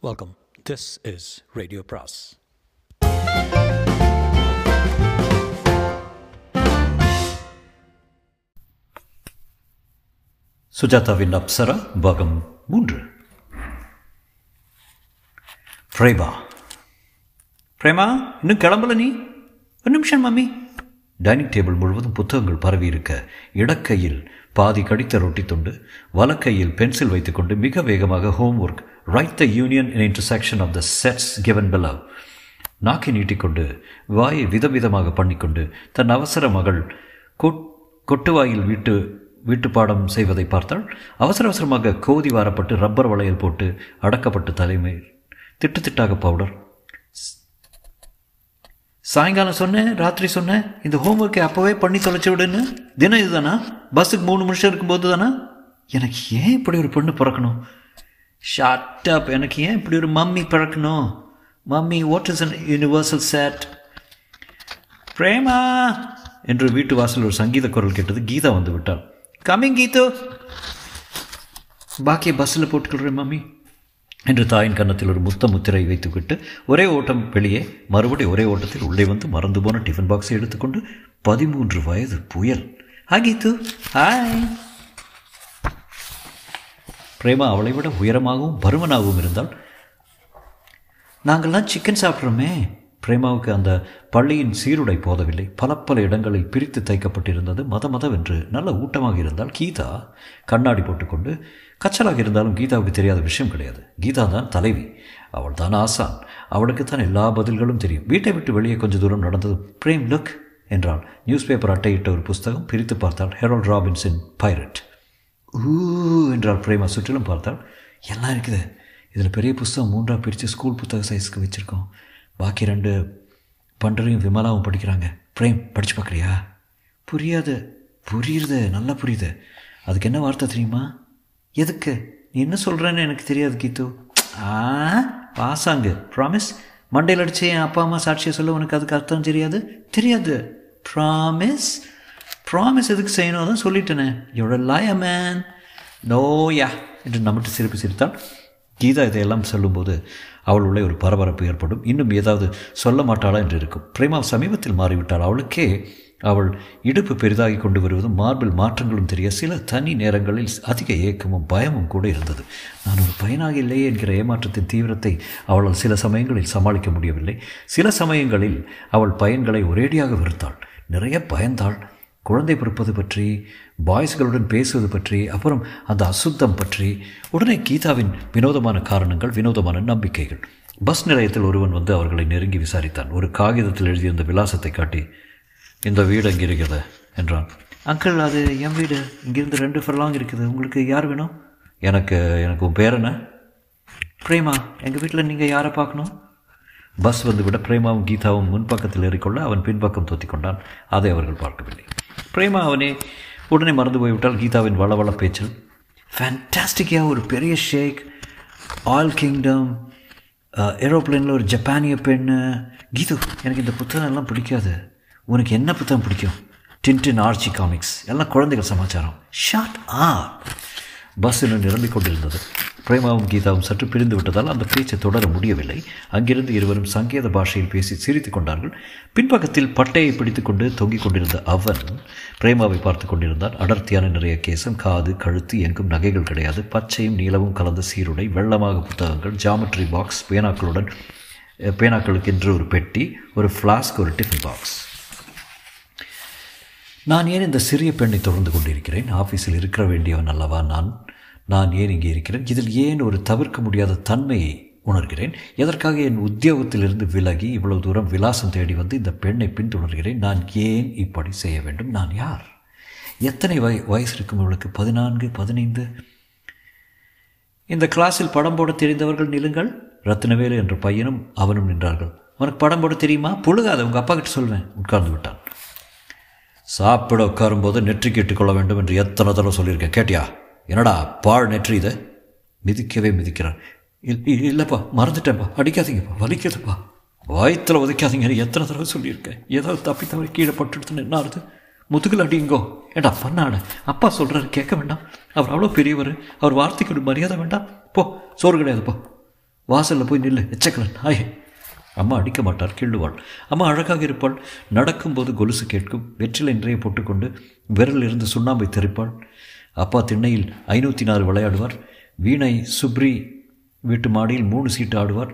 Welcome this is radio பிராஸ் சுஜாதாவின் அப்சரா பாகம் மூன்று. பிரேமா. பிரேமா இன்னும் கிளம்பல நீ? ஒரு நிமிஷம் மம்மி. டைனிங் டேபிள் முழுவதும் புத்தகங்கள் பரவி இருக்க இடக்கையில் பாதி கடித்த ரொட்டி துண்டு வலக்கையில் பென்சில் வைத்துக்கொண்டு மிக வேகமாக homework write the union in intersection of the sets given below நாக்கை நீட்டிக்கொண்டு வாயை விதவிதமாக பண்ணிக்கொண்டு தன் அவசர மகள் கொட் கொட்டுவாயில் வீட்டு வீட்டு பாடம் செய்வதை பார்த்தால் அவசர அவசரமாக கோதி வாரப்பட்டு ரப்பர் வளையல் போட்டு அடக்கப்பட்டு தலைமை திட்டு திட்டாக பவுடர் சாயங்காலம் சொன்னேன் ராத்திரி சொன்னேன் இந்த ஹோம்ஒர்க்கை அப்போவே பண்ணி தொலைச்சி விடுன்னு? தினம் இதுதானா? பஸ்ஸுக்கு மூணு நிமிஷம் இருக்கும்போது தானா எனக்கு ஏன் இப்படி ஒரு பொண்ணு பிறக்கணும்? ஷார்ட் அப் எனக்கு ஏன் இப்படி ஒரு மம்மி பிறக்கணும்? Mummy what is an universal set Prema! என்று வீட்டு வாசல் ஒரு சங்கீத குரல் கேட்டது கீதா வந்து விட்டாள். கமிங் கீதோ. பாக்கிய பஸ்ஸில் போட்டுக்கொள்கிறேன் மம்மி என்று தாயின் கன்னத்தில் ஒரு முத்த முத்திரை வைத்துவிட்டு ஒரே ஓட்டம் வெளியே மறுபடி ஒரே ஓட்டத்தில் உள்ளே வந்து மறந்து போன டிஃபன் பாக்ஸை எடுத்துக்கொண்டு பதிமூன்று வயது புயல். ஹா ஹாய் பிரேமா அவளை விட உயரமாகவும் பருமனாகவும் இருந்தால் நாங்கள்லாம் சிக்கன் சாப்பிட்றோமே. பிரேமாவுக்கு அந்த பள்ளியின் சீருடை போதவில்லை. பல பல இடங்களில் பிரித்து தைக்கப்பட்டிருந்தது மத மதவென்று நல்ல ஊட்டமாக இருந்தால் கீதா கண்ணாடி போட்டுக்கொண்டு கச்சலாக இருந்தாலும் கீதாவுக்கு தெரியாத விஷயம் கிடையாது. கீதா தான் தலைவி. அவள் தான் ஆசான். அவளுக்கு தான் எல்லா பதில்களும் தெரியும். வீட்டை விட்டு வெளியே கொஞ்ச தூரம் நடந்தது பிரேம் லுக் என்றாள். நியூஸ் பேப்பர் அட்டையிட்ட ஒரு புஸ்தகம் பிரித்து பார்த்தாள். Harold ராபின்ஸின் pirate. ஊ என்றால் பிரேமா. சுற்றிலும் பார்த்தாள். எல்லாம் இருக்குது. இதில் பெரிய புஸ்தகம் மூன்றாக பிரித்து ஸ்கூல் புத்தக சைஸ்க்கு வச்சுருக்கோம். பாக்கி ரெண்டு பண்டரையும் விமலாவும் படிக்கிறாங்க. பிரேம் படித்து பார்க்குறியா புரியாது. புரியுறது நல்லா புரியுது. அதுக்கு என்ன வார்த்தை தெரியுமா? எதுக்கு? நீ என்ன சொல்கிறேன்னு எனக்கு தெரியாது கீத்து ஆ? பாசாங்கு. ப்ராமிஸ் மண்டையில் அடிச்சு என் அப்பா அம்மா சாட்சியை சொல்ல உனக்கு அதுக்கு அர்த்தம் தெரியாது? தெரியாது. ப்ராமிஸ் ப்ராமிஸ் எதுக்கு செய்யணும்? அதான் சொல்லிட்டேனே. எவ்வளோ லாய மேன் நோயா என்று நம்மட்டு சிரிப்பு சிரித்தால் கீதா இதையெல்லாம் சொல்லும்போது அவள் உள்ளே ஒரு பரபரப்பு ஏற்படும். இன்னும் ஏதாவது சொல்ல மாட்டாளா என்று இருக்கும். பிரேமா சமீபத்தில் மாறிவிட்டாள். அவளுக்கே அவள் இடுப்பு பெரிதாகி கொண்டு வருவதும் மார்பில் மாற்றங்களும் தெரிய சில தனி நேரங்களில் அதிக ஏக்கமும் பயமும் கூட இருந்தது. நான் ஒரு பயனாக இல்லையே என்கிற ஏமாற்றத்தின் தீவிரத்தை அவளால் சில சமயங்களில் சமாளிக்க முடியவில்லை. சில சமயங்களில் அவள் பயன்களை ஒரேடியாக வெறுத்தாள். நிறைய பயந்தாள். குழந்தை பிறப்பது பற்றி பாய்ஸ்களுடன் பேசுவது பற்றி அப்புறம் அந்த அசுத்தம் பற்றி உடனே கீதாவின் வினோதமான காரணங்கள் வினோதமான நம்பிக்கைகள். பஸ் நிலையத்தில் ஒருவன் வந்து அவர்களை நெருங்கி விசாரித்தான். ஒரு காகிதத்தில் எழுதியிருந்த விலாசத்தை காட்டி இந்த வீடு அங்கே இருக்கிறது என்றான். அங்கிள் அது என் வீடு. இங்கிருந்து ரெண்டு ஃபர்லாங் இருக்குது. உங்களுக்கு யார் வேணும்? எனக்கு எனக்கு உன் பேர் என்ன? பிரேமா. எங்கள் வீட்டில் நீங்கள் யாரை பார்க்கணும்? பஸ் வந்துவிட பிரேமாவும் கீதாவும் முன்பக்கத்தில் ஏறிக்கொள்ள அவன் பின்பக்கம் தொத்தி கொண்டான். அதை அவர்கள் பார்க்கவில்லை. பிரேமா அவனே உடனே மறந்து போய்விட்டால் கீதாவின் வளவள பேச்சில் ஃபேன்டாஸ்டிக்காக ஒரு பெரிய ஷேக். ஆல் கிங்டம் ஏரோப்ளேனில் ஒரு ஜப்பானிய பெண்ணு. கீது எனக்கு இந்த புத்தகம் எல்லாம் பிடிக்காது. உனக்கு என்ன புத்தகம் பிடிக்கும்? டின்டின் ஆர்ச்சி காமிக்ஸ் எல்லாம் குழந்தைகள் சமாச்சாரம். ஷார்ட் ஆ பஸ் இன்னும் நிரம்பிக் கொண்டிருந்தது. பிரேமாவும் கீதாவும் சற்று பிரிந்து விட்டதால் அந்த பேச்சை தொடர முடியவில்லை. அங்கிருந்து இருவரும் சங்கேத பாஷையில் பேசி சிரித்து கொண்டார்கள். பின்பக்கத்தில் பட்டையை பிடித்துக்கொண்டு தொங்கிக் கொண்டிருந்த அவன் பிரேமாவை பார்த்து கொண்டிருந்தான். அடர்த்தியான நிறைய கேசம் காது கழுத்து எங்கும் நகைகள் கிடையாது. பச்சையும் நீளமும் கலந்த சீருடை வெள்ளமாக புத்தகங்கள் ஜாமெட்ரி பாக்ஸ் பேனாக்களுடன் பேனாக்களுக்கென்று ஒரு பெட்டி ஒரு ஃப்ளாஸ்க் ஒரு டிஃபன் பாக்ஸ் நான் ஏன் இந்த சிறிய பெண்ணை தொடர்ந்து கொண்டிருக்கிறேன்? ஆஃபீஸில் இருக்கிற வேண்டியவன் அல்லவா நான்? நான் ஏன் இங்கே இருக்கிறேன்? இதில் ஏன் ஒரு தவிர்க்க முடியாத தன்மையை உணர்கிறேன்? எதற்காக என் உத்தியோகத்திலிருந்து விலகி இவ்வளவு தூரம் விலாசம் தேடி வந்து இந்த பெண்ணை பின்தொடர்கிறேன்? நான் ஏன் இப்படி செய்ய வேண்டும்? நான் யார்? எத்தனை வய வயசு இருக்கும் இவளுக்கு? பதினான்கு பதினைந்து? இந்த கிளாஸில் படம் போட தெரிந்தவர்கள் நிலுங்கள் ரத்னவேலு என்ற பையனும் அவனும் நின்றார்கள். உனக்கு படம் போட தெரியுமா? புழுகாத உங்கள் அப்பா கிட்ட சொல்வேன். உட்கார்ந்து விட்டான். சாப்பிட உட்காரும்போது நெற்றி கேட்டுக்கொள்ள வேண்டும் என்று எத்தனை தடவை சொல்லியிருக்கேன். கேட்டியா? என்னடா பாழ் நெற்றி இதை? மிதிக்கவே மிதிக்கிறான் இல்லைப்பா மறந்துட்டேன்ப்பா. அடிக்காதீங்கப்பா வலிக்குதுப்பா. வயிற்றில் உதைக்காதீங்கன்னு எத்தனை தடவை சொல்லியிருக்கேன் ஏதாவது தப்பி தவறி கீழே பட்டுடுத்துன்னு என்ன ஆகுது முதுகில் அடிங்கோ ஏடா பண்ணாட அப்பா சொல்கிறாரு கேட்க வேண்டாம். அவர் அவ்வளோ பெரியவர். அவர் வார்த்தைக்கு ஒரு மரியாதை வேண்டாம். போ சோறு கிடையாதுப்பா. வாசலில் போய் நில்லு எச்சக்கலன். நாயே அம்மா அடிக்க மாட்டார் கிள்ளுவாள். அம்மா அழகாக இருப்பாள். நடக்கும்போது கொலுசு கேட்கும். வெற்றிலை இன்றைய போட்டுக்கொண்டு விரலில் இருந்து சுண்ணாம்பை தெறிப்பாள். அப்பா திண்ணையில் ஐநூற்றி நாலு விளையாடுவார். வீணை சுப்ரி வீட்டு மாடியில் மூணு சீட்டு ஆடுவார்.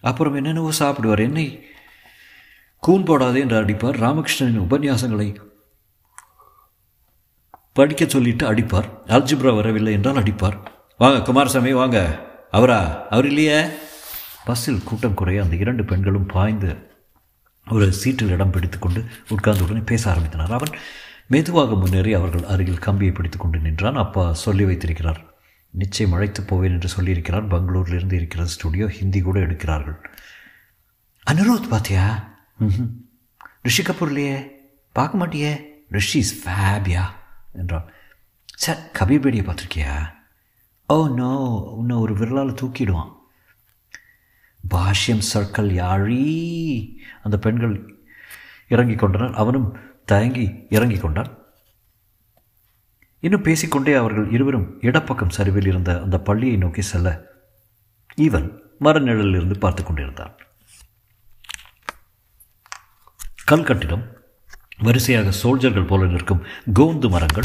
அப்புறம் என்னென்னவோ சாப்பிடுவார். என்னை கூன் போடாதே என்று அடிப்பார். ராமகிருஷ்ணனின் உபன்யாசங்களை படிக்க சொல்லிட்டு அடிப்பார். அல்ஜிப்ரா வரவில்லை என்றால் அடிப்பார். வாங்க குமாரசாமி வாங்க. அவரா? அவர் இல்லையே? பஸ்ஸில் கூட்டம் குறைய அந்த இரண்டு பெண்களும் பாய்ந்து ஒரு சீட்டில் இடம் பிடித்துக்கொண்டு உட்கார்ந்த உடனே பேச ஆரம்பித்தனர். அவன் மெதுவாக முன்னேறி அவர்கள் அருகில் கம்பியை பிடித்துக்கொண்டு நின்றான். அப்பா சொல்லி வைத்திருக்கிறார். நிச்சயம் அழைத்து போவேன் என்று சொல்லியிருக்கிறார். பெங்களூரிலிருந்து இருக்கிற ஸ்டுடியோ ஹிந்தி கூட எடுக்கிறார்கள். அனுரோத் பாத்தியா? ம் ரிஷி கபூர் இல்லையே பார்க்க மாட்டியே? ரிஷி இஸ் ஃபேபியா என்றான். சார் கபீர் பேடியை பார்த்துருக்கியா? ஓ நோ உன்னை ஒரு விரலால் தூக்கிடுவான். பாஷ்யம் சர்க்கல் யாழி அந்த பெண்கள் இறங்கிக் கொண்டனர். அவனும் தயங்கி இறங்கிக் கொண்டான் இன்னும் பேசிக்கொண்டே அவர்கள் இருவரும் இடப்பக்கம் சரிவில் இருந்த அந்த பள்ளியை நோக்கி செல்ல ஈவன் மரநிழலிலிருந்து பார்த்து கொண்டிருந்தான். கல்கட்டிடம் வரிசையாக சோல்ஜர்கள் போல நிற்கும் கோந்து மரங்கள்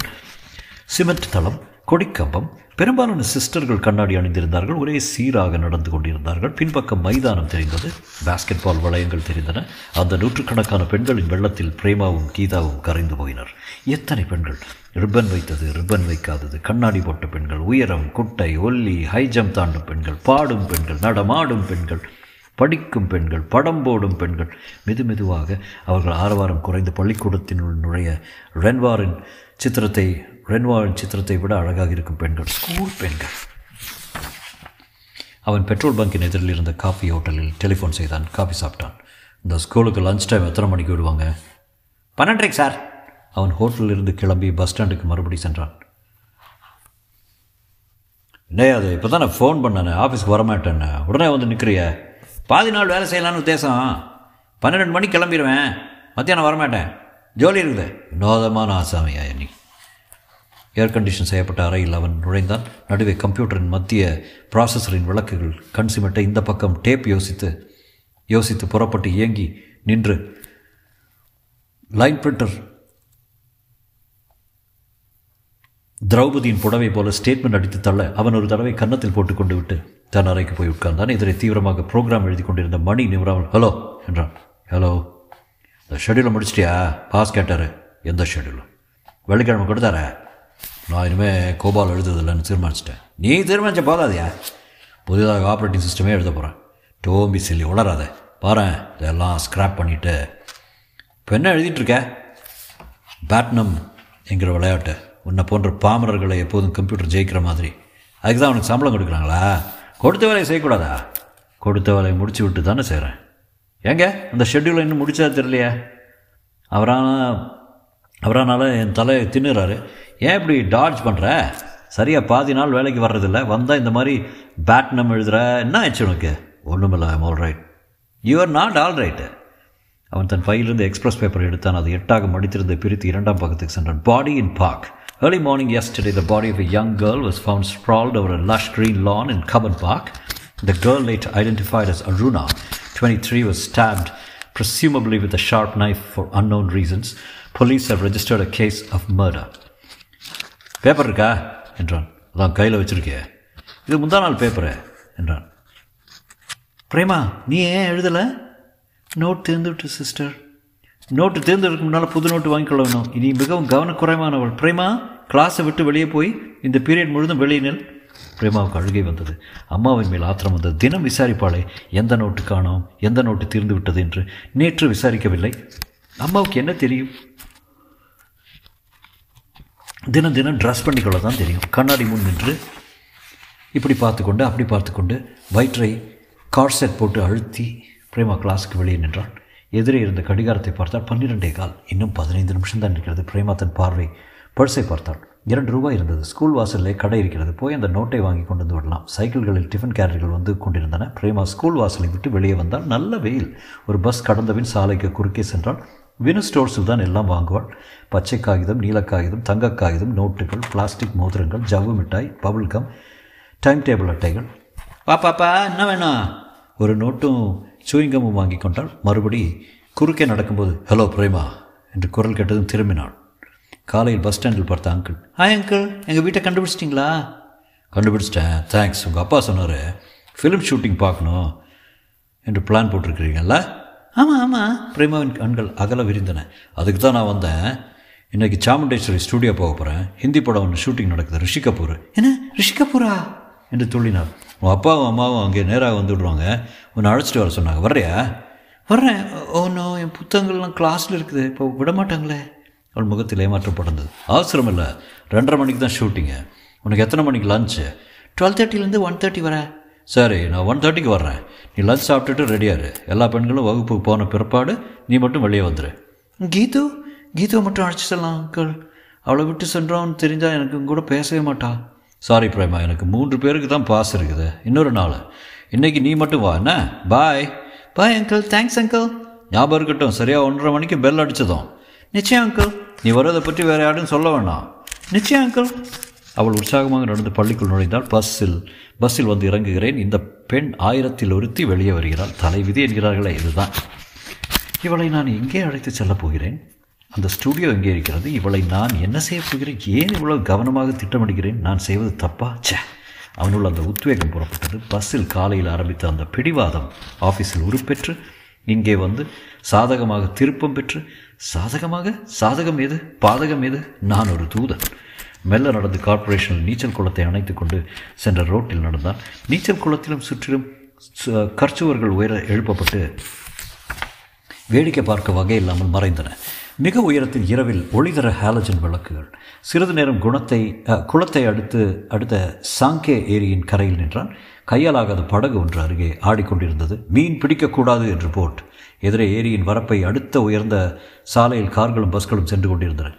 சிமெண்ட் தளம் கொடிக்கம்பம். பெரும்பாலான சிஸ்டர்கள் கண்ணாடி அணிந்திருந்தார்கள். ஒரே சீராக நடந்து கொண்டிருந்தார்கள். பின்பக்கம் மைதானம் தெரிந்தது. பாஸ்கெட் பால் வளையங்கள் தெரிந்தன. அந்த நூற்றுக்கணக்கான பெண்களின் வெள்ளத்தில் பிரேமாவும் கீதாவும் கரைந்து போயினர். எத்தனை பெண்கள்? ரிப்பன் வைத்தது ரிப்பன் வைக்காதது கண்ணாடி போட்ட பெண்கள் உயரம் குட்டை ஒல்லி ஹைஜம் தாண்டும் பெண்கள் பாடும் பெண்கள் நடமாடும் பெண்கள் படிக்கும் பெண்கள் படம் போடும் பெண்கள். மெது மெதுவாக அவர்கள் ஆரவாரம் குறைந்து பள்ளிக்கூடத்தினுள் நுழைய ரென்வாரின் சித்திரத்தை ரென்வாரின் சித்திரத்தை விட அழகாக இருக்கும் பெண்கள் ஸ்கூல் பெண்கள். அவன் பெட்ரோல் பங்கின் எதிரில் இருந்த காஃபி ஹோட்டலில் டெலிஃபோன் செய்தான் காஃபி சாப்பிட்டான். இந்த ஸ்கூலுக்கு லஞ்ச் டைம் எத்தனை மணிக்கு விடுவாங்க பன்னெண்டரைக்கு சார் அவன் ஹோட்டலில் இருந்து கிளம்பி பஸ் ஸ்டாண்டுக்கு மறுபடி சென்றான். டே அது இப்போ தான் நான் ஃபோன் பண்ணேன் ஆஃபீஸ்க்கு வரமாட்டேன்னு. உடனே வந்து நிற்கிறிய பாதி நாள் வேலை செய்யலான்னு உத்தேசம். பன்னிரெண்டு மணிக்கு கிளம்பிடுவேன் மத்தியானம் வரமாட்டேன். ஜோலி இருக்குது வினோதமான ஆசாமியா நீ ஏர் கண்டிஷன் செய்யப்பட்ட அறையில் அவன் நுழைந்தான். நடுவே கம்ப்யூட்டரின் மத்திய ப்ராசஸரின் விளக்குகள் கன்சிமெட்டை இந்த பக்கம் டேப் யோசித்து யோசித்து புறப்பட்டு இயங்கி நின்று. லைன் பிரிண்டர் திரௌபதியின் புடவை போல ஸ்டேட்மெண்ட் அடித்து தள்ள அவன் ஒரு தடவை கன்னத்தில் போட்டுக்கொண்டு விட்டு தன் அறைக்கு போய் உட்கார்ந்தான். இதனை தீவிரமாக ப்ரோக்ராம் எழுதி கொண்டிருந்த மணி நிமிராமல் ஹலோ என்றான். ஹலோ இந்த ஷெடியூலை முடிச்சிட்டியா? பாஸ் கேட்டார். எந்த ஷெடியூலும் வெள்ளிக்கிழமை கொடுத்தார? நான் இனிமேல் கோபால் எழுதுறதில்லன்னு தீர்மானிச்சிட்டேன். நீ தீர்மானிச்ச போதாதியா? புதிதாக ஆப்ரேட்டிங் சிஸ்டமே எழுத போகிறேன் டோம்பி சில்லி உளராத பாரு இதெல்லாம் ஸ்க்ராப் பண்ணிவிட்டு இப்போ என்ன எழுதிட்டுருக்க பேட்னம் என்கிற விளையாட்டு. உன்னை போன்ற பாமரர்களை எப்போதும் கம்ப்யூட்டர் ஜெயிக்கிற மாதிரி. அதுக்கு தான் உனக்கு சம்பளம் கொடுக்குறாங்களா? கொடுத்த வேலையை செய்யக்கூடாதா? கொடுத்த வேலையை முடிச்சு விட்டு தானே செய்கிறேன் ஏங்க அந்த ஷெட்யூலை இன்னும் முடிச்சா தெரியலையே? அவரான அவரானால் என் தலையை தின்னுறாரு. ஏன் இப்படி டார்ஜ் பண்ணுற சரியாக பாதி நாள் வேலைக்கு வர்றதில்ல. வந்தால் இந்த மாதிரி பேட்னம் எழுதுகிற என்ன ஆச்சு உனக்கு? ஒன்றுமில்ல I'm all right you're not all right அவன் தன் பையிலிருந்து எக்ஸ்பிரஸ் பேப்பர் எடுத்தான். அது எட்டாக மடித்திருந்த பிரித்து இரண்டாம் பக்கத்துக்கு சென்றான். Body in park early morning yesterday the body of a young girl was found sprawled over a lawn in Cubbon park the girl The girl, later identified 23, was stabbed, presumably with a sharp knife for unknown reasons. Police have registered a case of murder. Paper இருக்கா? என்றான். அதான் கையில் வச்சிருக்கே இது முந்தா நாள் paper என்றான். பிரேமா நீ ஏன் எழுதலை? நோட் தேர்ந்துவிட்டு சிஸ்டர் நோட்டு தேர்ந்தெடுக்க முன்னால் புது நோட்டு வாங்கிக்கொள்ள வேணும் இனி மிகவும் கவனக்குறைவானவள். பிரேமா கிளாஸை விட்டு வெளியே போய் இந்த பீரியட் முழுதும் வெளியே நெல். பிரேமாவுக்கு அழுகை வந்தது. அம்மாவின் மேல் ஆத்திரம் வந்தது. தினம் விசாரிப்பாளே எந்த நோட்டு காணோம்? எந்த நோட்டு தீர்ந்து விட்டது என்று. நேற்று விசாரிக்கவில்லை. அம்மாவுக்கு என்ன தெரியும்? தினம் தினம் ட்ரெஸ் பண்ணிக்கொள்ள தான் தெரியும். கண்ணாடி முன் நின்று இப்படி பார்த்துக்கொண்டு அப்படி பார்த்துக்கொண்டு வயிற்றை கார்செட் போட்டு அழுத்தி பிரேமா கிளாஸுக்கு வெளியே நின்றான் எதிரே இருந்த கடிகாரத்தை பார்த்தால் பன்னிரெண்டே கால். இன்னும் பதினைந்து நிமிஷம் தான் இருக்கிறது. பிரேமா தன் பார்வை பர்ஸை பார்த்தாள். இரண்டு ரூபாய் இருந்தது. ஸ்கூல் வாசலில் கடை இருக்கிறது. போய் அந்த நோட்டை வாங்கி கொண்டு வந்து விடலாம். சைக்கிள்களில் டிஃபன் கேரியர்கள் வந்து கொண்டிருந்தன. பிரேமா ஸ்கூல் வாசலை விட்டு வெளியே வந்தால் நல்ல வெயில். ஒரு பஸ் கடந்தபின் சாலைக்கு குறுக்கே சென்றால் வினு ஸ்டோர்ஸில் தான் எல்லாம் வாங்குவாள். பச்சை காகிதம் நீல காகிதம் தங்க காகிதம் நோட்டுகள் பிளாஸ்டிக் மோதிரங்கள் ஜவ்வு மிட்டாய் பபுள் கம் டைம் டேபிள் அட்டைகள். வா பாப்பா என்ன வேணும்? ஒரு நோட்டும் சூயிங்கமும் வாங்கி கொண்டால் மறுபடி குறுக்கே நடக்கும்போது ஹலோ பிரேமா என்று குரல் கேட்டதும் திரும்பினாள். காலையில் பஸ் ஸ்டாண்டில் பார்த்த அங்கிள் ஹாய் அங்கிள் எங்கள் வீட்டை கண்டுபிடிச்சிட்டிங்களா? கண்டுபிடிச்சிட்டேன். தேங்க்ஸ் உங்கள் அப்பா சொன்னார் ஃபிலிம் ஷூட்டிங் பார்க்கணும் என்று பிளான் போட்டிருக்கிறீங்கல்ல? ஆமாம் ஆமாம் பிரேமாவின் கண்கள் அகல விரிந்தன. அதுக்கு தான் நான் வந்தேன். இன்றைக்கி சாமுண்டேஸ்வரி ஸ்டூடியோ போக போகிறேன் ஹிந்தி படம் ஒன்று ஷூட்டிங் நடக்குது. ரிஷி கபூர். என்ன? ரிஷி கபூரா? என்று துள்ளினார். உன் அப்பாவும் அம்மாவும் அங்கே நேராக வந்து விடுவாங்க. உன்னை அழைச்சிட்டு வர சொன்னாங்க. வர்றியா? வர்றேன். ஓ நோ என் புத்தகங்கள்லாம் கிளாஸில் இருக்குது. இப்போ விட மாட்டாங்களே. அவள் முகத்தில் ஏமாற்றப்பட்டது அவசரம் இல்லை ரெண்டரை மணிக்கு தான் ஷூட்டிங்கு உனக்கு எத்தனை மணிக்கு லஞ்சு டுவெல் தேர்ட்டிலேருந்து ஒன் தேர்ட்டி வர. சரி நான் ஒன் தேர்ட்டிக்கு வர்றேன். நீ லஞ்ச் சாப்பிட்டுட்டு ரெடியாரு எல்லா பெண்களும் வகுப்புக்கு போன பிற்பாடு நீ மட்டும் வெளியே வந்துடு கீது கீதுவை மட்டும் அழைச்சி செல்லலாம் அங்கிள் அவளை விட்டு சென்றோன்னு தெரிஞ்சால் எனக்கு கூட பேசவே மாட்டா. சாரி பிரேமா. எனக்கு மூன்று பேருக்கு தான் பாஸ் இருக்குது. இன்னொரு நாள். இன்றைக்கி நீ மட்டும் வா. என்ன? Bye bye uncle thanks uncle ஞாபகம் இருக்கட்டும். சரியாக ஒன்றரை மணிக்கு பெல் அடித்ததும் நிச்சயம் அங்கிள். நீ வர்றதை பற்றி வேறு யாரும் சொல்ல வேணாம். நிச்சயம் அங்கிள். அவள் உற்சாகமாக நடந்து பள்ளிக்குள் நுழைந்தால் பஸ்ஸில் பஸ்ஸில் வந்து இறங்குகிறேன். இந்த பெண் ஆயிரத்தில் ஒருத்தி வெளியே வருகிறாள். தலைவிதி என்கிறார்களே இதுதான். இவளை நான் எங்கே அழைத்து செல்லப் போகிறேன்? அந்த ஸ்டூடியோ எங்கே இருக்கிறது? இவளை நான் என்ன செய்யப் போகிறேன்? ஏன் இவ்வளவு கவனமாக திட்டமிடுகிறேன்? நான் செய்வது தப்பா? ச்சே! அவனுள் அந்த உத்வேகம் புறப்பட்டது. பஸ்ஸில் காலையில் ஆரம்பித்த அந்த பிடிவாதம் ஆஃபீஸில் உருப்பெற்று இங்கே வந்து சாதகமாக திருப்பம் பெற்று சாதகமாக? சாதகம் எது? பாதகம் எது? நான் ஒரு தூதன். மெல்ல நடந்து கார்ப்பரேஷனில் நீச்சல் குளத்தை அணைத்து கொண்டு சென்ற ரோட்டில் நடந்தான். நீச்சல் குளத்திலும் சுற்றிலும் சு- கற்சுவர்கள் உயர எழுப்பப்பட்டு வேடிக்கை பார்க்க வகை இல்லாமல் மறைந்தன. மிக உயரத்தில் இரவில் ஒளிதர ஹாலஜன் விளக்குகள். சிறிது நேரம் குணத்தை குளத்தை அடுத்து அடுத்த சாங்கே ஏரியின் கரையில் நின்றான். கையாலாகாத படகு ஒன்று அருகே ஆடிக்கொண்டிருந்தது. மீன் பிடிக்கக்கூடாது என்று போட். எதிரே ஏரியின் வரப்பை அடுத்த உயர்ந்த சாலையில் கார்களும் பஸ்களும் சென்று கொண்டிருந்தன.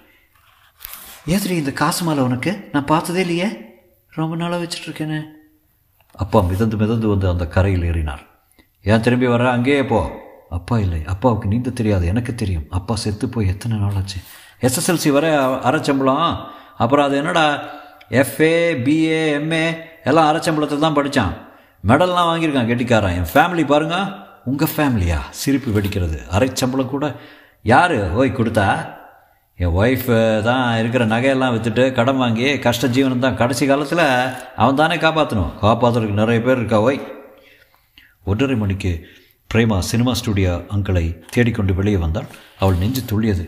ஏதிரி இந்த காசு மாலை உனக்கு? நான் பார்த்ததே இல்லையே. ரொம்ப நாளாக வச்சுட்ருக்கேனே அப்பா மிதந்து மிதந்து வந்து அந்த கரையில் ஏறினார். ஏன் திரும்பி வர அங்கேயே போ. அப்பா இல்லை. அப்பாவுக்கு நீந்த தெரியாது. எனக்கு தெரியும். அப்பா செத்து போய் எத்தனை நாள் ஆச்சு? எஸ்எஸ்எல்சி வரை அரைச்சம்பளம் அப்புறம் அது என்னடா? எஃப்ஏ பிஏ எம்ஏ எல்லாம் அரைச்சம்பளத்தில் தான் படித்தான் மெடல்லாம் வாங்கியிருக்கான் கெட்டிக்காரன். என் ஃபேமிலி பாருங்க. உங்கள் ஃபேமிலியா சிரிப்பு வெடிக்கிறது. அரை சம்பளம் கூட. யார்? ஓய் கொடுத்தா? என் ஒய்ஃப் தான் இருக்கிற நகையெல்லாம் விற்றுட்டு கடன் வாங்கி கஷ்ட ஜீவனம் தான். கடைசி காலத்தில் அவன் தானே காப்பாற்றணும் காப்பாற்றுறதுக்கு நிறைய பேர் இருக்கா ஒய் ஒன்றரை மணிக்கு பிரேமா சினிமா ஸ்டுடியோ அங்கிளை தேடிக்கொண்டு வெளியே வந்தாள். அவள் நெஞ்சு துள்ளியது.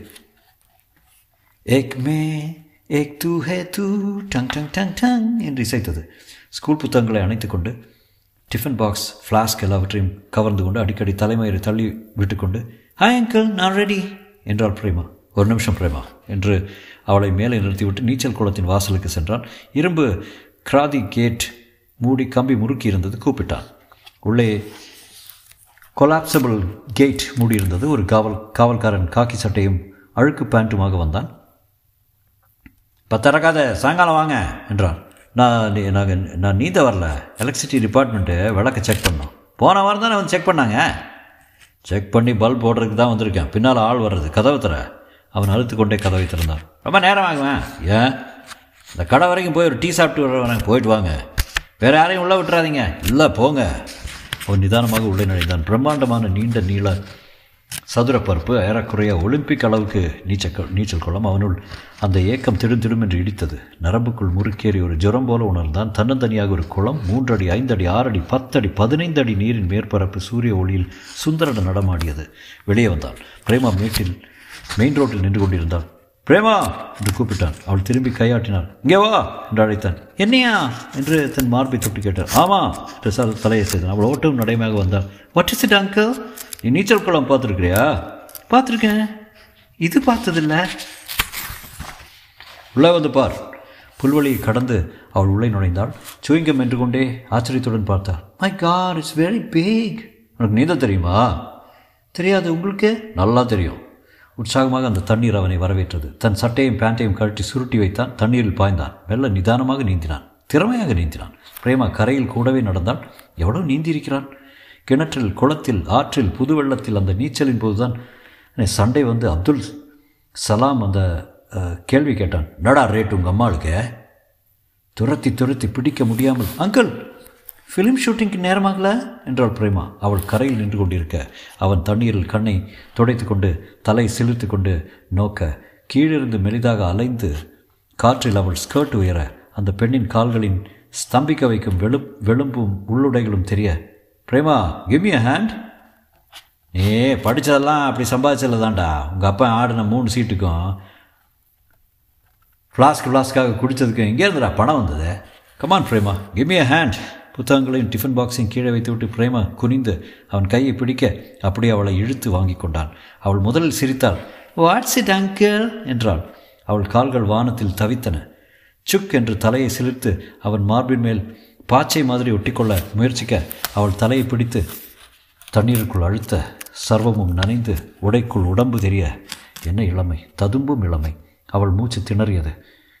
ஏக் மே ஏக் தூ ஹே தூ டங் டங் டங் டங் என்று இசைத்தது. ஸ்கூல் புத்தகங்களை அணைத்துக்கொண்டு டிஃபன் பாக்ஸ் ஃப்ளாஸ்க் எல்லாவற்றையும் கவர்ந்து கொண்டு அடிக்கடி தலைமையை தள்ளி விட்டுக்கொண்டு ஹாய் அங்கிள் நான் ரெடி என்றாள் பிரேமா. ஒரு நிமிஷம் பிரேமா என்று அவளை மேலே நிறுத்திவிட்டு நீச்சல் குளத்தின் வாசலுக்கு சென்றான். இரும்பு கிராதி கேட் மூடி கம்பி முறுக்கி இருந்தது கூப்பிட்டான். உள்ளே கொலாப்சபிள் கேட் மூடியிருந்தது. ஒரு காவல் காவல்காரன் காக்கி சட்டையும் அழுக்கு பேண்ட்டுமாக வந்தான். பத்திறக்காத சாயங்காலம் வாங்க என்றான். நான் நாங்கள் நான் நீந்த வரல. எலக்ட்ரிசிட்டி டிபார்ட்மெண்ட்டு விளக்க செக் பண்ணோம். போன வாரம் தானே வந்து செக் பண்ணாங்க? செக் பண்ணி பல்ப் போடுறதுக்கு தான் வந்திருக்கேன். பின்னால் ஆள் வர்றது கதவை தர அவன் அழுத்து கொண்டே கதவை திறந்தான். ரொம்ப நேரம் ஆகுவேன் ஏன்? இந்த கடை வரைக்கும் போய் ஒரு டீ சாப்பிட்டு வர போயிட்டு வாங்க. வேறு யாரையும் உள்ளே விட்டுறாதீங்க. இல்லை போங்க. அவன் நிதானமாக உள்ளே நுழைந்தான். பிரம்மாண்டமான நீண்ட நீள சதுரப்பரப்பு ஏறக்குறைய ஒலிம்பிக் அளவுக்கு நீச்சல் நீச்சல் குளம் அவனுள் அந்த ஏக்கம் திடும் திடும் என்று இடித்தது. நரம்புக்குள் முறுக்கேறி ஒரு ஜுரம் போல உணர்ந்தான். தன்னந்தனியாக ஒரு குளம் மூன்றடி ஐந்தடி ஆறடி பத்தடி பதினைந்து அடி நீரின் மேற்பரப்பு சூரிய ஒளியில் சுந்தரன நடமாடியது. வெளியே வந்தான். பிரேமா மேட்டில் மெயின் ரோட்டில் நின்று கொண்டிருந்தாள் பிரேமா. என்று கூப்பிட்டான். அவள் திரும்பி கையாட்டினாள். இங்கே வா. என்று அழைத்தான். என்னையா? என்று தன் மார்பை தொட்டு கேட்டார் ஆமா. என்று சார் தலையை செய்தான் அவள் ஓட்டும் நடைமையாக வந்தாள். வாட் இஸ் இட் அங்கிள் நீ நீச்சல் குளம் பார்த்துருக்கிறியா? பார்த்துருக்கேன். இது பார்த்ததில்ல. உள்ளே வந்து பார். புல்வெளியை கடந்து அவள் உள்ளே நுழைந்தாள். சுவிங்கம் என்று கொண்டே ஆச்சரியத்துடன் பார்த்தாள். My god it's very big உனக்கு நீந்தல் தெரியுமா? தெரியாது உங்களுக்கு? நல்லா தெரியும். உற்சாகமாக அந்த தண்ணீர் அவனை வரவேற்றது. தன் சட்டையும் பேண்ட்டையும் கழட்டி சுருட்டி வைத்தான். தண்ணீரில் பாய்ந்தான். மெல்ல நிதானமாக நீந்தினான். திறமையாக நீந்தினான். பிரேமா கரையில் கூடவே நடந்தால் எவ்வளோ நீந்தியிருக்கிறான். கிணற்றில் குளத்தில் ஆற்றில் புது வெள்ளத்தில் அந்த நீச்சலின் போதுதான் சண்டை வந்து அப்துல் சலாம் அந்த கேள்வி கேட்டான். நடா ரேட் உங்கள் அம்மாளுக்கு? துரத்தி துரத்தி பிடிக்க முடியாமல். அங்கிள் ஃபிலிம் ஷூட்டிங்க்கு நேரமாகல? என்றாள் பிரேமா. அவள் கரையில் நின்று கொண்டிருக்க. அவன் தண்ணீரில் கண்ணை துடைத்து கொண்டு தலை சிலிர்த்து கொண்டு நோக்க கீழிருந்து மெலிதாக அலைந்து காற்றில் அவள் ஸ்கர்ட் உயர அந்த பெண்ணின் கால்களின் ஸ்தம்பிக்க வைக்கும் வெளும் வெளும்பும் உள்ளுடைகளும் தெரிய பிரேமா கிவ் எ ஹேண்ட் ஏ படித்ததெல்லாம் அப்படி சம்பாதிச்சல தான்டா. உங்கள் அப்பா ஆடின மூணு சீட்டுக்கும் ஃப்ளாஸ்க் ஃப்ளாஸ்க்காக குடித்ததுக்கும் எங்கே இருந்துடா பணம் வந்தது? Come on Prema give a hand புத்தகங்களையும் டிஃபன் பாக்ஸையும் கீழே வைத்துவிட்டு பிரேமா குனிந்து அவன் கையை பிடிக்க அப்படியே அவளை இழுத்து வாங்கி கொண்டான். அவள் முதலில் சிரித்தாள் வாட்ஸ் இட் அங்கிள் என்றாள். அவள் கால்கள் வானத்தில் தவித்தன. சுக் என்று தலையை சிலிர்த்து அவன் மார்பின் மேல் பாச்சை மாதிரி ஒட்டிக்கொள்ள முயற்சிக்க அவள் தலையை பிடித்து தண்ணீருக்குள் அழுத்த சர்வமும் நனைந்து உடைக்குள் உடம்பு தெரிய என்ன இளமை ததும்பும் இளமை. அவள் மூச்சு திணறியது.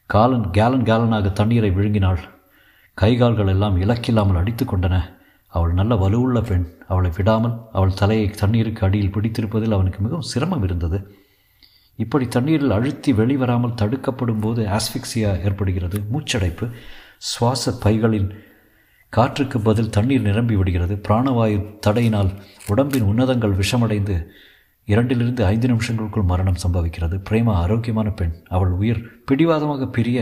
காலன் கேலன் கேலனாக தண்ணீரை விழுங்கினாள். கைகால்கள் எல்லாம் இலக்கில்லாமல் அடித்து கொண்டன. அவள் நல்ல வலுவுள்ள பெண். அவளை விடாமல் அவள் தலையை தண்ணீருக்கு அடியில் பிடித்திருப்பதில் அவனுக்கு மிகவும் சிரமம் இருந்தது. இப்படி தண்ணீரில் அழுத்தி வெளிவராமல் தடுக்கப்படும் போது ஆஸ்பிக்சியா ஏற்படுகிறது மூச்சடைப்பு. சுவாச பைகளின் காற்றுக்கு பதில் தண்ணீர் நிரம்பி விடுகிறது. பிராணவாயு தடையினால் உடம்பின் உன்னதங்கள் விஷமடைந்து இரண்டிலிருந்து ஐந்து நிமிஷங்களுக்குள் மரணம் சம்பவிக்கிறது. பிரேமா ஆரோக்கியமான பெண். அவள் உயிர் பிடிவாதமாக பிரிய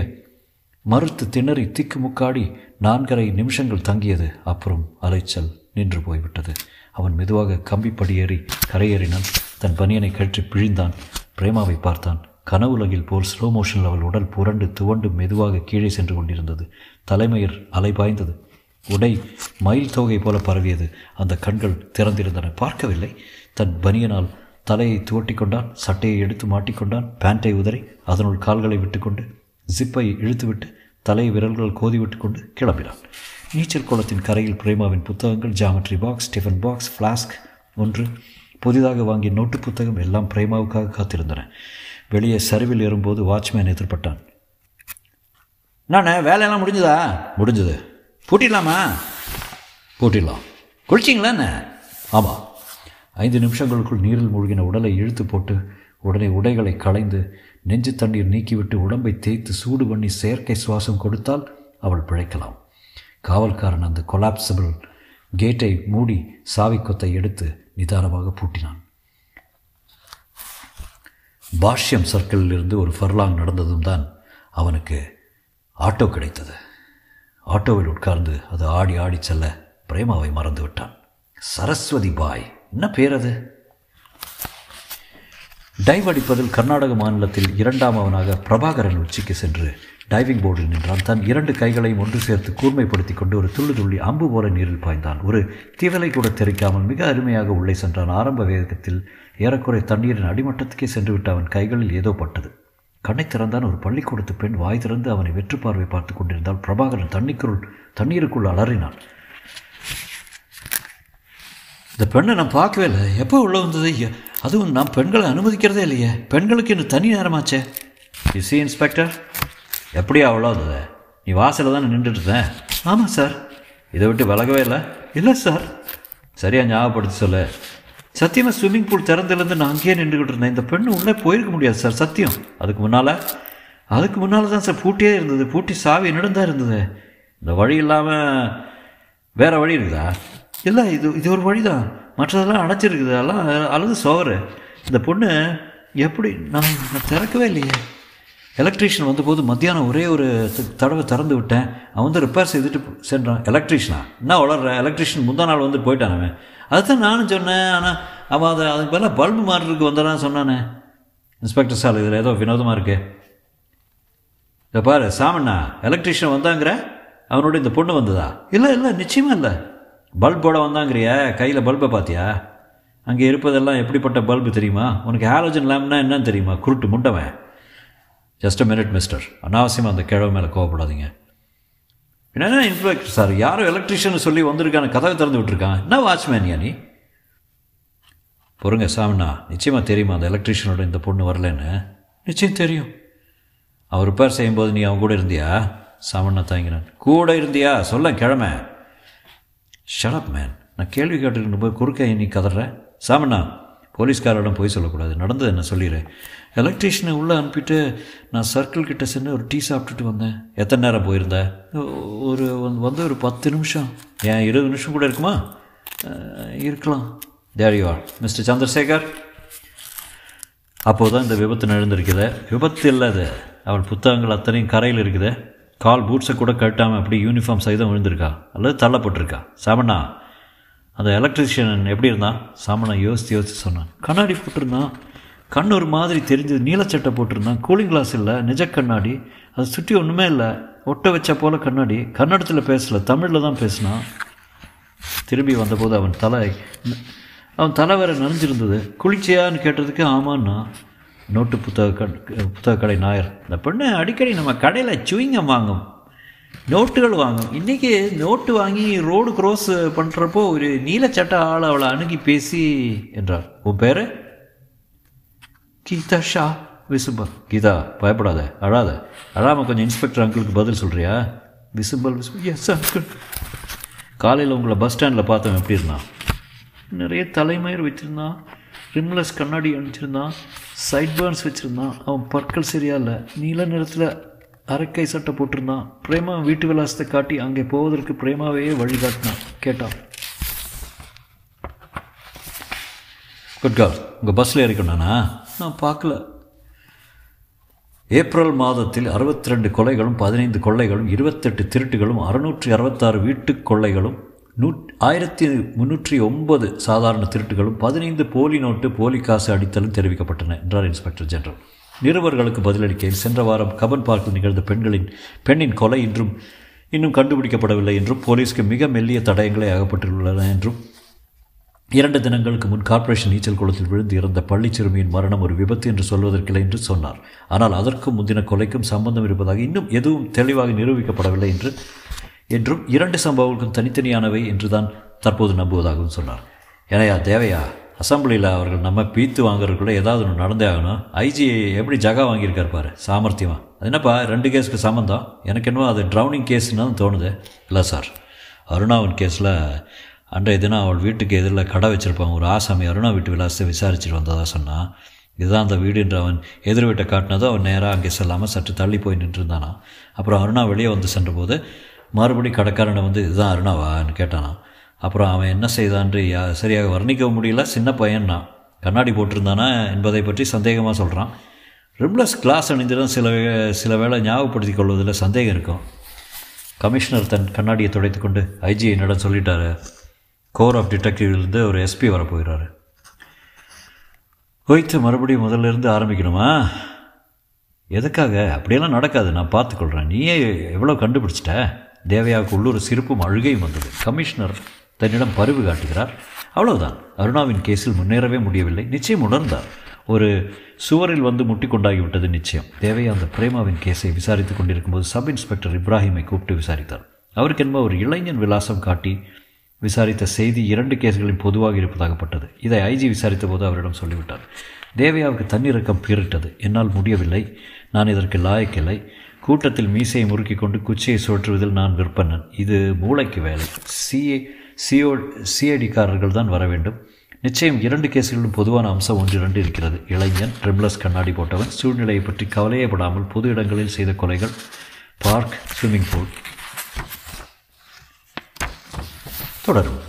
மறுத்து திணறி திக்கு முக்காடி நான்கரை நிமிஷங்கள் தங்கியது. அப்புறம் அலைச்சல் நின்று போய்விட்டது. அவன் மெதுவாக கம்பிப்படி ஏறி கரையேறினான். தன் பனியனை கழற்றி பிழிந்தான். பிரேமாவை பார்த்தான். கனவுலகில் போல் ஸ்லோ மோஷனில் அவள் உடல் புரண்டு துவண்டு மெதுவாக கீழே சென்று கொண்டிருந்தது. தலைமயிர் அலைபாய்ந்தது உடை மயில் தொகை போல பரவியது. அந்த கண்கள் திறந்திருந்தன. பார்க்கவில்லை. தன் பனியனால் தலையை துவட்டி கொண்டான். சட்டையை எடுத்து மாட்டிக்கொண்டான் பேண்ட்டை உதறி அதனுள் கால்களை விட்டுக்கொண்டு ஜிப்பை இழுத்துவிட்டு தலை விரல்கள் கோதி விட்டு கொண்டு கிளம்பினான். நீச்சல் குளத்தின் கரையில் பிரேமாவின் புத்தகங்கள் geometry box tiffin box flask ஒன்று புதிதாக வாங்கிய நோட்டு புத்தகம் எல்லாம் பிரேமாவுக்காக காத்திருந்தன. வெளியே சரிவில் ஏறும்போது வாட்ச்மேன் எதிர்பட்டான். நான் வேலையெல்லாம் முடிஞ்சதா? முடிஞ்சது. பூட்டிடலாமா? பூட்டிடலாம். குளிச்சிங்களா என்ன? ஆமாம் ஐந்து நிமிஷங்களுக்குள் நீரில் மூழ்கின உடலை இழுத்து போட்டு உடனே உடைகளை களைந்து நெஞ்சு தண்ணீர் நீக்கிவிட்டு உடம்பை தேய்த்து சூடு பண்ணி செயற்கை சுவாசம் கொடுத்தால் அவள் பிழைக்கலாம். காவல்காரன் அந்த கொலாப்சபிள் கேட்டை மூடி சாவிக்கொத்தை எடுத்து நிதானமாக பூட்டினான். பாஷ்யம் சர்க்கிளில் இருந்து ஒரு ஃபர்லாங் நடந்ததும் தான் அவனுக்கு ஆட்டோ கிடைத்தது. ஆட்டோவில் உட்கார்ந்து அது ஆடி ஆடி செல்ல பிரேமாவை மறந்து விட்டான். சரஸ்வதி பாய் என்ன பேர் அது? டைவ் அடிப்பதில் கர்நாடக மாநிலத்தில் இரண்டாம் அவனாக பிரபாகரன் உச்சிக்கு சென்று டைவிங் போர்டில் நின்றான். தன் இரண்டு கைகளையும் ஒன்று சேர்த்து கூர்மைப்படுத்தி கொண்டு ஒரு துள்ளு துள்ளி அம்பு போல நீரில் பாய்ந்தான். ஒரு தீவலை கூட தெரிக்காமல் மிக அருமையாக உள்ளே சென்றான். ஆரம்ப வேகத்தில் ஏறக்குறை தண்ணீரின் அடிமட்டத்துக்கே சென்றுவிட்ட அவன் கைகளில் ஏதோ பட்டது. கண்ணை திறந்தான் ஒரு பள்ளிக்கூடத்து பெண். வாய் திறந்து அவனை வெற்று பார்வை பார்த்து கொண்டிருந்தால் பிரபாகரன் தண்ணிக்குள் தண்ணீருக்குள் அலறினான். இந்த பெண்ணை நான் பார்க்கவே இல்லை. எப்போ உள்ளே வந்தது? அதுவும் நான் பெண்களை அனுமதிக்கிறதே இல்லையே. பெண்களுக்கு இன்னும் தனி நேரமாச்சே. இசி இன்ஸ்பெக்டர் எப்படியா அவ்வளோ வந்தது நீ வாசலில் தான் நின்றுட்டு இருந்தேன் ஆமாம் சார். இதை விட்டு விலகவே இல்லை? இல்லை சார். சரியாக ஞாபகப்படுத்தி சொல்லு. சத்தியமாக ஸ்விம்மிங் பூல் திறந்துலேருந்து நான் அங்கேயே நின்றுக்கிட்டு இருந்தேன். இந்த பெண்ணு உள்ளே போயிருக்க முடியாது சார் சத்தியம். அதுக்கு முன்னால்? அதுக்கு முன்னால் தான் சார் பூட்டியே இருந்தது. பூட்டி சாவி தான் இருந்தது. இந்த வழி இல்லாமல் வேறு வழி இருக்குதா? இல்லை இது இது ஒரு வழி தான் மற்றதெல்லாம் அடைச்சிருக்குது அதெல்லாம் அழுது சோறு. இந்த பொண்ணு எப்படி? நான் நான் திறக்கவே இல்லையே. எலக்ட்ரீஷியன் வந்தபோது மத்தியானம் ஒரே ஒரு தடவை திறந்து விட்டேன். அவன் வந்து ரிப்பேர் செய்துட்டு சென்றான். எலக்ட்ரீஷனா என்ன வளர்ற? எலக்ட்ரீஷியன் முந்தா நாள் வந்து போயிட்டான் அவன். அதுதான் நானும் சொன்னேன். ஆனால் அவன் அதை அதுக்கு பதிலாக பல்பு மாறுறதுக்கு வந்தானான்னு சொன்னானே. இன்ஸ்பெக்டர் சார் இதில் ஏதோ வினோதமாக இருக்கு. இதை பாரு சாமண்ணா எலக்ட்ரீஷியன் வந்தாங்கிற அவனோட இந்த பொண்ணு வந்ததா? இல்லை இல்லை நிச்சயமாக இல்லை. பல்போட வந்தாங்கிறிய? கையில் பல்பை பார்த்தியா அங்கே இருப்பதெல்லாம் எப்படிப்பட்ட பல்பு தெரியுமா? உனக்கு ஹாலோஜன் லேம்னா என்னன்னு தெரியுமா? குருட்டு முண்டவன். ஜஸ்ட் அ மினிட் மிஸ்டர் அனாவசியமாக அந்த கிழவு மேலே கோவப்படாதீங்க. என்னென்ன இன்ஸ்பெக்டர் சார் யாரும் எலக்ட்ரிஷியன் சொல்லி வந்திருக்கான கதவை திறந்து விட்டுருக்கான். என்ன வாட்ச்மேன் யா நீ? பொறுங்க சாமிண்ணா. நிச்சயமாக தெரியுமா அந்த எலக்ட்ரிஷியனோட இந்த பொண்ணு வரலன்னு? நிச்சயம் தெரியும். அவர் ரிப்பேர் செய்யும்போது நீ அவன் கூட இருந்தியா? சாமண்ணா தாங்கினான் கூட இருந்தியா? சொல்ல கிழமை ஷடப் மேன் நான் கேள்வி கேட்டுருக்கும் போய் குறுக்க நீ கதற சாமண்ணா போலீஸ்காரோட போய் சொல்லக்கூடாது. நடந்தது என்ன சொல்லிடுறேன். எலக்ட்ரீஷியனை உள்ளே அனுப்பிட்டு நான் சர்க்கிள் கிட்ட சென்று ஒரு டீ சாப்பிட்டுட்டு வந்தேன். எத்தனை நேரம் போயிருந்தேன் ஒரு வந்து ஒரு பத்து நிமிஷம். ஏன் இருபது நிமிஷம் கூட இருக்குமா? இருக்கலாம். There you are mister Chandrasekhar. அப்போது தான் இந்த விபத்து நடந்திருக்குது. விபத்து இல்லை அது. அவள் புத்தகங்கள் அத்தனையும் கரையில் இருக்குது. கால் பூட்ஸை கூட கட்டாமல் அப்படி யூனிஃபார்ம் சைதம் விழுந்திருக்கா? அல்லது தள்ளப்பட்டிருக்கா? சாமண்ணா அந்த எலக்ட்ரிஷியன் எப்படி இருந்தான்? சாமண்ணா யோசித்து யோசித்து சொன்னான். கண்ணாடி போட்டிருந்தான் கண் ஒரு மாதிரி தெரிஞ்சது. நீலச்சட்டை போட்டிருந்தான். கூலிங் கிளாஸ் இல்லை நிஜ கண்ணாடி. அதை சுற்றி ஒன்றுமே இல்லை. ஒட்ட வச்ச போல் கண்ணாடி. கன்னடத்தில் பேசல தமிழில் தான் பேசினான். திரும்பி வந்தபோது அவன் தலை அவன் தலை வேற நனைஞ்சிருந்தது. குளிச்சியான்னு கேட்டதுக்கு ஆமான்னா நோட்டு புத்தக புத்தக கடை நாயர். இந்த பொண்ணு அடிக்கடி நம்ம கடையில் சுவிங்கம் வாங்கும் நோட்டுகள் வாங்கும். இன்றைக்கி நோட்டு வாங்கி ரோடு க்ரோஸ் பண்ணுறப்போ ஒரு நீலச்சட்ட ஆள் அவளை அணுகி பேசி என்றார். உன் பேர்? கீதா ஷா விசும்பல். கீதா பயப்படாத அழாத. அழாமல் கொஞ்சம் இன்ஸ்பெக்டர் அங்கிளுக்கு பதில் சொல்கிறியா விசும்பல் விசும்பல். எஸ் அங்கிள் காலையில் உங்களை பஸ் ஸ்டாண்டில் பார்த்தவன் எப்படி இருந்தான்? நிறைய தலைமயிர் வச்சுருந்தான் ரிம்லெஸ் கண்ணாடி அணிச்சிருந்தான் சைட் பர்ன்ஸ் வச்சுருந்தான். அவன் பற்கள் சரியா இல்லை. நீல நிறத்தில் அரைக்கை சட்டை போட்டிருந்தான். பிரேமா வீட்டு விலாசத்தை காட்டி அங்கே போவதற்கு பிரேமாவையே வழிகாட்டினான். கேட்டான். குட் கால் உங்கள் பஸ்ஸில் இருக்கணும்னா நான் பார்க்கல. ஏப்ரல் மாதத்தில் அறுபத்தி ரெண்டு கொலைகளும் பதினைந்து கொள்ளைகளும் இருபத்தெட்டு திருட்டுகளும் அறுநூற்றி அறுபத்தாறு வீட்டுக் கொள்ளைகளும் நூ ஆயிரத்தி முன்னூற்றி ஒன்பது சாதாரண திருட்டுகளும் பதினைந்து போலி நோட்டு போலி காசு அடித்தலும் தெரிவிக்கப்பட்டன என்றார் இன்ஸ்பெக்டர் ஜெனரல். நிருபர்களுக்கு பதிலளிக்கையில் சென்ற வாரம் கபன் பார்க்கில் நிகழ்ந்த பெண்களின் பெண்ணின் கொலை இன்றும் இன்னும் கண்டுபிடிக்கப்படவில்லை என்றும் போலீஸ்க்கு மிக மெல்லிய தடயங்களை அகப்பட்டுள்ளன என்றும் இரண்டு தினங்களுக்கு முன் கார்ப்பரேஷன் நீச்சல் குளத்தில் விழுந்து இறந்த பள்ளி சிறுமியின் மரணம் ஒரு விபத்து என்று சொல்வதற்கில்லை என்று சொன்னார். ஆனால் அதற்கும் முந்தின கொலைக்கும் சம்பந்தம் இருப்பதாக இன்னும் எதுவும் தெளிவாக நிரூபிக்கப்படவில்லை என்று என்றும் இரண்டு சம்பவங்களுக்கும் தனித்தனியானவை என்றுதான் தற்போது நம்புவதாகவும் சொன்னார். ஏனையா தேவையா? அசம்பிளியில் அவர்கள் நம்ம பீத்து வாங்குறதுக்குள்ள ஏதாவது ஒன்று நடந்தே ஆகணும். ஐஜி எப்படி ஜகா வாங்கியிருக்கார் பாரு சாமர்த்தியமா. அது என்னப்பா ரெண்டு கேஸுக்கு சம்மந்தம் எனக்கு என்னவோ அது ட்ரௌனிங் கேஸ்ன்னு தோணுது. இல்லை சார் அருணாவின் கேஸில் அன்றைய தினம் அவள் வீட்டுக்கு எதிரில் கடை வச்சுருப்பான். ஒரு ஆசாமி அருணா வீட்டு விலாசத்தை விசாரிச்சுட்டு வந்ததாக சொன்னான் இதுதான் அந்த வீடுன்ற அவன் எதிர் வீட்டை காட்டினதும் அவன் நேராக அங்கே செல்லாமல் சற்று தள்ளி போய் நின்றுருந்தானா. அப்புறம் அருணா வெளியே வந்து சென்றபோது மறுபடி கடைக்காரனை வந்து இதுதான் அருணாவான்னு கேட்டானா அப்புறம் அவன் என்ன செய்தான்று யா சரியாக வர்ணிக்கவும் முடியல சின்ன பையன்னா. கண்ணாடி போட்டிருந்தானா என்பதை பற்றி சந்தேகமாக சொல்கிறான் ரிம்லஸ் கிளாஸ் அணிந்திடம் சில வே- சில வேளை ஞாபகப்படுத்திக் கொள்வதில் சந்தேகம் இருக்கும். கமிஷனர் தன் கண்ணாடியை துடைத்து கொண்டு ஐஜி என்னிடம் சொல்லிட்டாரு. கோர் ஆஃப் டிடெக்டிவ்லேருந்து ஒரு எஸ்பி வரப்போகிறாரு. போயிட்டு மறுபடியும் முதல்ல இருந்து ஆரம்பிக்கணுமா? எதுக்காக? அப்படியெல்லாம் நடக்காது. நான் பார்த்துக்கொள்கிறேன் நீயே எவ்வளோ கண்டுபிடிச்சிட்ட? தேவையாவுக்கு உள்ளூர் சிரிப்பும் அழுகையும் வந்தது. கமிஷனர் தன்னிடம் பரிவு காட்டுகிறார். அவ்வளவுதான். அருணாவின் கேஸில் முன்னேறவே முடியவில்லை. நிச்சயம் உணர்ந்தார். ஒரு சுவரில் வந்து முட்டிக்கொண்டாகிவிட்டது நிச்சயம். தேவையா அந்த பிரேமாவின் கேஸை விசாரித்துக் கொண்டிருக்கும்போது சப் இன்ஸ்பெக்டர் இப்ராஹிமை கூப்பிட்டு விசாரித்தார். அவருக்கு என்ப ஒரு இளைஞன் விலாசம் காட்டி விசாரித்த செய்தி இரண்டு கேஸ்களில் பொதுவாக இருப்பதாகப்பட்டது இதை ஐஜி விசாரித்த போது அவரிடம் சொல்லிவிட்டார். தேவையாவுக்கு தன்னிறக்கம் பீரிட்டது என்னால் முடியவில்லை. நான் இதற்கு லாயக்கில்லை. கூட்டத்தில் மீசையை முறுக்கி கொண்டு குச்சியை சுழற்றுவதில் நான் விற்பனன். இது மூளைக்கு வேலை. சிஏ சிஓ சிஐடிக்காரர்கள் தான் வர வேண்டும். நிச்சயம் இரண்டு கேசுகளிலும் பொதுவான அம்சம் ஒன்று இரண்டு இருக்கிறது. இளைஞன் ட்ரிம்லஸ் கண்ணாடி போட்டவன் சூழ்நிலையை பற்றி கவலையப்படாமல் பொது இடங்களில் செய்த கொலைகள் பார்க் ஸ்விம்மிங் பூல். தொடரும்.